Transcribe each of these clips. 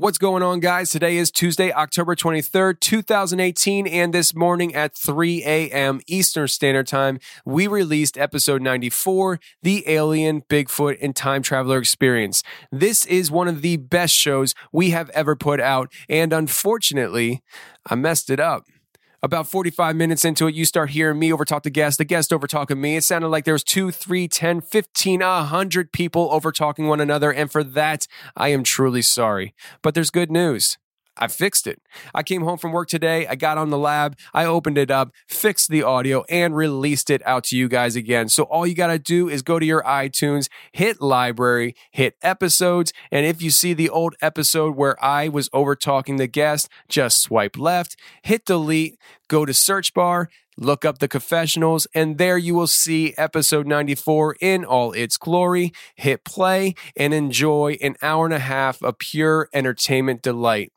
What's going on, guys? Today is Tuesday, October 23rd, 2018, and this morning at 3 a.m. Eastern Standard Time, we released episode 94 The Alien, Bigfoot, and Time Traveler Experience. This is one of the best shows we have ever put out, and unfortunately, I messed it up. About 45 minutes into it, you start hearing me overtalk the guest, the guest overtalking me. It sounded like there was two, three, 10, 15, 100 people overtalking one another. And for that, I am truly sorry. But there's good news. I fixed it. I came home from work today. I got on the lab. I opened it up, fixed the audio, and released it out to you guys again. So all you got to do is go to your iTunes, hit library, hit episodes. And if you see the old episode where I was over talking the guest, just swipe left, hit delete, go to search bar, look up the confessionals, and there you will see episode 94 in all its glory. Hit play and enjoy an hour and a half of pure entertainment delight.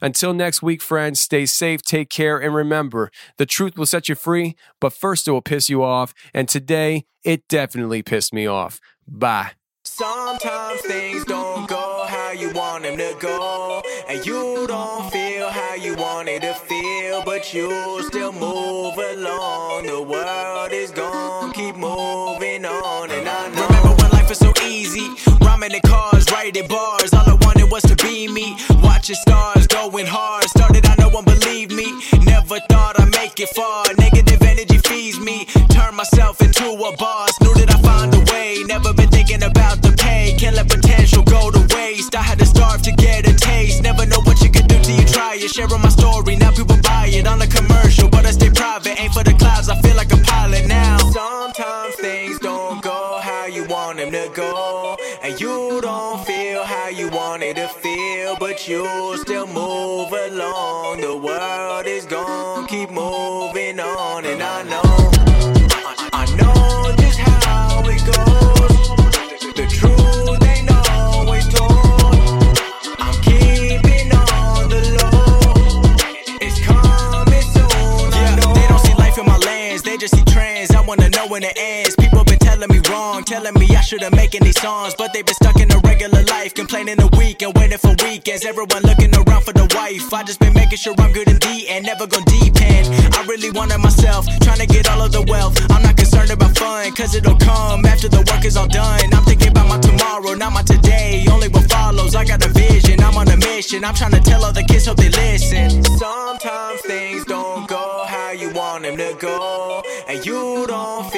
Until next week, friends, stay safe, take care, and remember the truth will set you free, but first it will piss you off. And today, it definitely pissed me off. Bye. Sometimes things don't go how you want them to go, and you don't feel how you want it to feel, but you still move along. The world is gonna keep moving on, and I know. Remember when life was so easy, rhyming in cars, writing bars. All I wanted was to be me, watching stars going boss. Knew that I find a way. Never been thinking about the pay. Can't let potential go to waste. I had to starve to get a taste. Never know what you can do till you try it. Sharing my story, now people buy it on a commercial, but I stay private. Ain't for the clouds. I feel like a pilot now. Sometimes things don't go how you want them to go, and you don't feel how you want it to feel, but you still move along. The world is gonna When it ends. People been telling me wrong, telling me I shouldn't making these songs, but they been stuck in a regular life, complaining a week and waiting for weekends. Everyone looking around for the wife. I just been making sure I'm good and the end, never gonna depend. I really wanted myself, trying to get all of the wealth. I'm not concerned about fun, cause it'll come after the work is all done. I'm thinking about my tomorrow, not my today. Only what follows. I got a vision, I'm on a mission. I'm trying to tell all the kids, hope they listen. Sometimes things don't go how you want them to go, and you don't feel